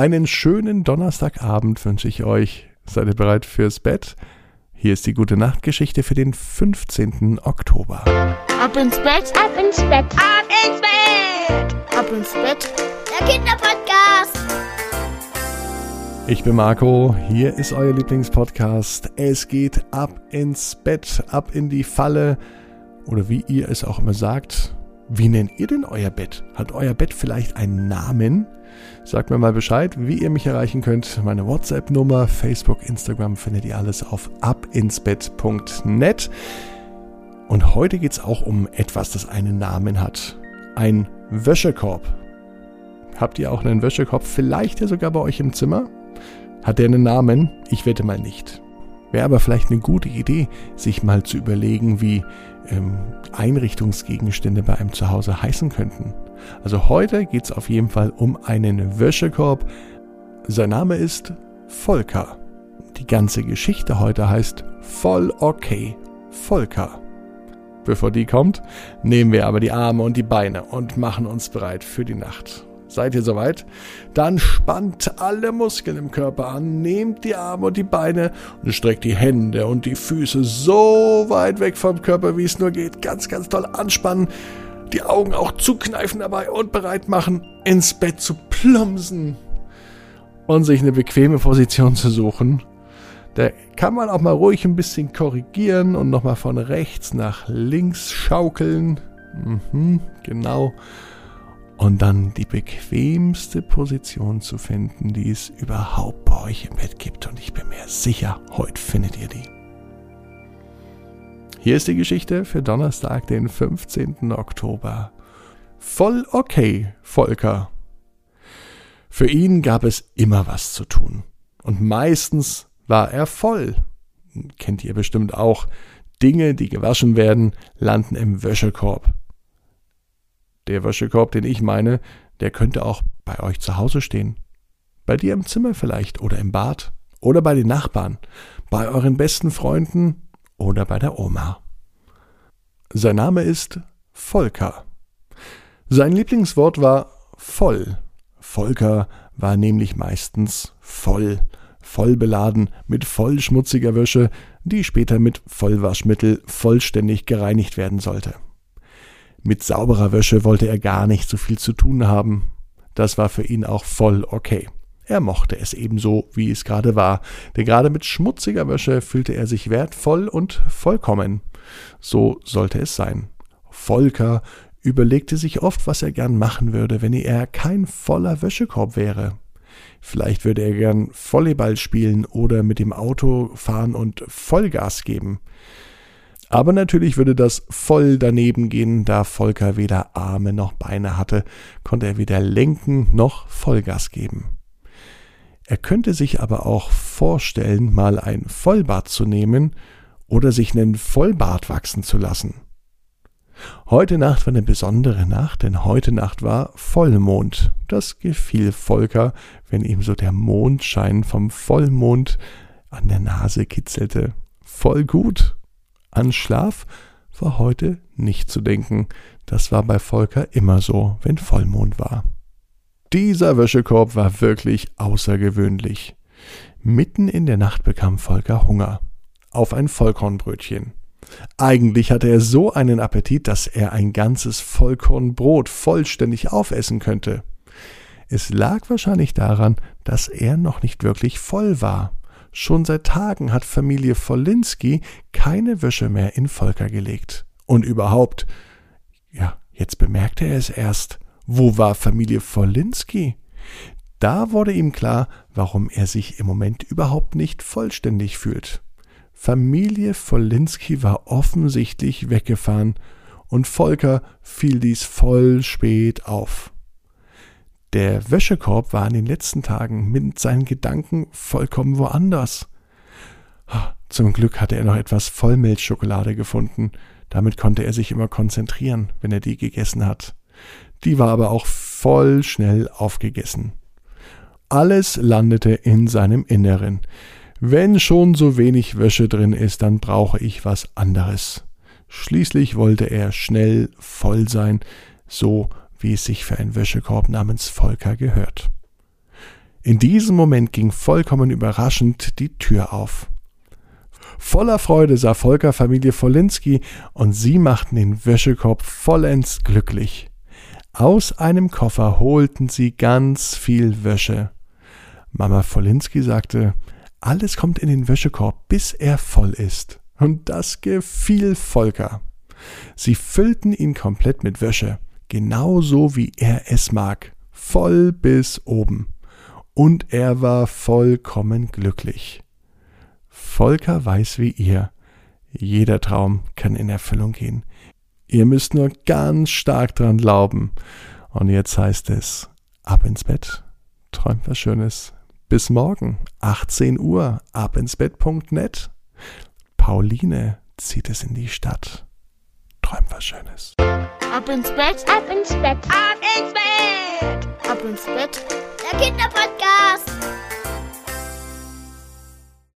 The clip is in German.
Einen schönen Donnerstagabend wünsche ich euch. Seid ihr bereit fürs Bett? Hier ist die gute Nachtgeschichte für den 15. Oktober. Ab ins Bett, ab ins Bett, ab ins Bett, ab ins Bett. Der Kinderpodcast. Ich bin Marco, hier ist euer Lieblingspodcast. Es geht ab ins Bett, ab in die Falle oder wie ihr es auch immer sagt. Wie nennt ihr denn euer Bett? Hat euer Bett vielleicht einen Namen? Sagt mir mal Bescheid, wie ihr mich erreichen könnt. Meine WhatsApp-Nummer, Facebook, Instagram findet ihr alles auf abinsbett.net. Und heute geht es auch um etwas, das einen Namen hat. Ein Wäschekorb. Habt ihr auch einen Wäschekorb? Vielleicht ja sogar bei euch im Zimmer? Hat der einen Namen? Ich wette mal nicht. Wäre aber vielleicht eine gute Idee, sich mal zu überlegen, wie ähm, Einrichtungsgegenstände bei einem Zuhause heißen könnten. Also heute geht es auf jeden Fall um einen Wäschekorb. Sein Name ist Volker. Die ganze Geschichte heute heißt Voll okay, Volker. Bevor die kommt, nehmen wir aber die Arme und die Beine und machen uns bereit für die Nacht. Seid ihr soweit? Dann spannt alle Muskeln im Körper an, nehmt die Arme und die Beine und streckt die Hände und die Füße so weit weg vom Körper, wie es nur geht. Ganz, ganz toll anspannen die Augen auch zukneifen dabei und bereit machen, ins Bett zu plumpsen und sich eine bequeme Position zu suchen. Da kann man auch mal ruhig ein bisschen korrigieren und nochmal von rechts nach links schaukeln. Mhm, genau. Und dann die bequemste Position zu finden, die es überhaupt bei euch im Bett gibt. Und ich bin mir sicher, heute findet ihr die. Hier ist die Geschichte für Donnerstag, den 15. Oktober. Voll okay, Volker. Für ihn gab es immer was zu tun. Und meistens war er voll. Kennt ihr bestimmt auch. Dinge, die gewaschen werden, landen im Wäschekorb. Der Wäschekorb, den ich meine, der könnte auch bei euch zu Hause stehen. Bei dir im Zimmer vielleicht oder im Bad oder bei den Nachbarn, bei euren besten Freunden oder bei der Oma. Sein Name ist Volker. Sein Lieblingswort war voll. Volker war nämlich meistens voll, voll beladen mit voll schmutziger Wäsche, die später mit Vollwaschmittel vollständig gereinigt werden sollte. Mit sauberer Wäsche wollte er gar nicht so viel zu tun haben. Das war für ihn auch voll okay. Er mochte es ebenso, wie es gerade war, denn gerade mit schmutziger Wäsche fühlte er sich wertvoll und vollkommen. So sollte es sein. Volker überlegte sich oft, was er gern machen würde, wenn er kein voller Wäschekorb wäre. Vielleicht würde er gern Volleyball spielen oder mit dem Auto fahren und Vollgas geben. Aber natürlich würde das voll daneben gehen, da Volker weder Arme noch Beine hatte, konnte er weder lenken noch Vollgas geben. Er könnte sich aber auch vorstellen, mal ein Vollbad zu nehmen oder sich einen Vollbart wachsen zu lassen. Heute Nacht war eine besondere Nacht, denn heute Nacht war Vollmond. Das gefiel Volker, wenn ihm so der Mondschein vom Vollmond an der Nase kitzelte. Voll gut. An Schlaf war heute nicht zu denken. Das war bei Volker immer so, wenn Vollmond war. Dieser Wäschekorb war wirklich außergewöhnlich. Mitten in der Nacht bekam Volker Hunger auf ein Vollkornbrötchen. Eigentlich hatte er so einen Appetit, dass er ein ganzes Vollkornbrot vollständig aufessen könnte. Es lag wahrscheinlich daran, dass er noch nicht wirklich voll war. Schon seit Tagen hat Familie Wolinski keine Wäsche mehr in Volker gelegt. Und überhaupt, ja, jetzt bemerkte er es erst. Wo war Familie Wolinski? Da wurde ihm klar, warum er sich im Moment überhaupt nicht vollständig fühlt. Familie Wolinski war offensichtlich weggefahren und Volker fiel dies voll spät auf. Der Wäschekorb war in den letzten Tagen mit seinen Gedanken vollkommen woanders. Zum Glück hatte er noch etwas Vollmilchschokolade gefunden, damit konnte er sich immer konzentrieren, wenn er die gegessen hat. Die war aber auch voll schnell aufgegessen. Alles landete in seinem Inneren. Wenn schon so wenig Wäsche drin ist, dann brauche ich was anderes. Schließlich wollte er schnell voll sein, so wie es sich für einen Wäschekorb namens Volker gehört. In diesem Moment ging vollkommen überraschend die Tür auf. Voller Freude sah Volker Familie Wolinski und sie machten den Wäschekorb vollends glücklich. Aus einem Koffer holten sie ganz viel Wäsche. Mama Wolinski sagte, alles kommt in den Wäschekorb, bis er voll ist. Und das gefiel Volker. Sie füllten ihn komplett mit Wäsche, genauso wie er es mag, voll bis oben. Und er war vollkommen glücklich. Volker weiß wie ihr, jeder Traum kann in Erfüllung gehen. Ihr müsst nur ganz stark dran glauben. Und jetzt heißt es, ab ins Bett, träumt was Schönes. Bis morgen, 18 Uhr, abinsbett.net. Pauline zieht es in die Stadt. Träumt was Schönes. Ab ins Bett. Ab ins Bett. Ab ins Bett. Ab ins Bett. Der Kinderpodcast.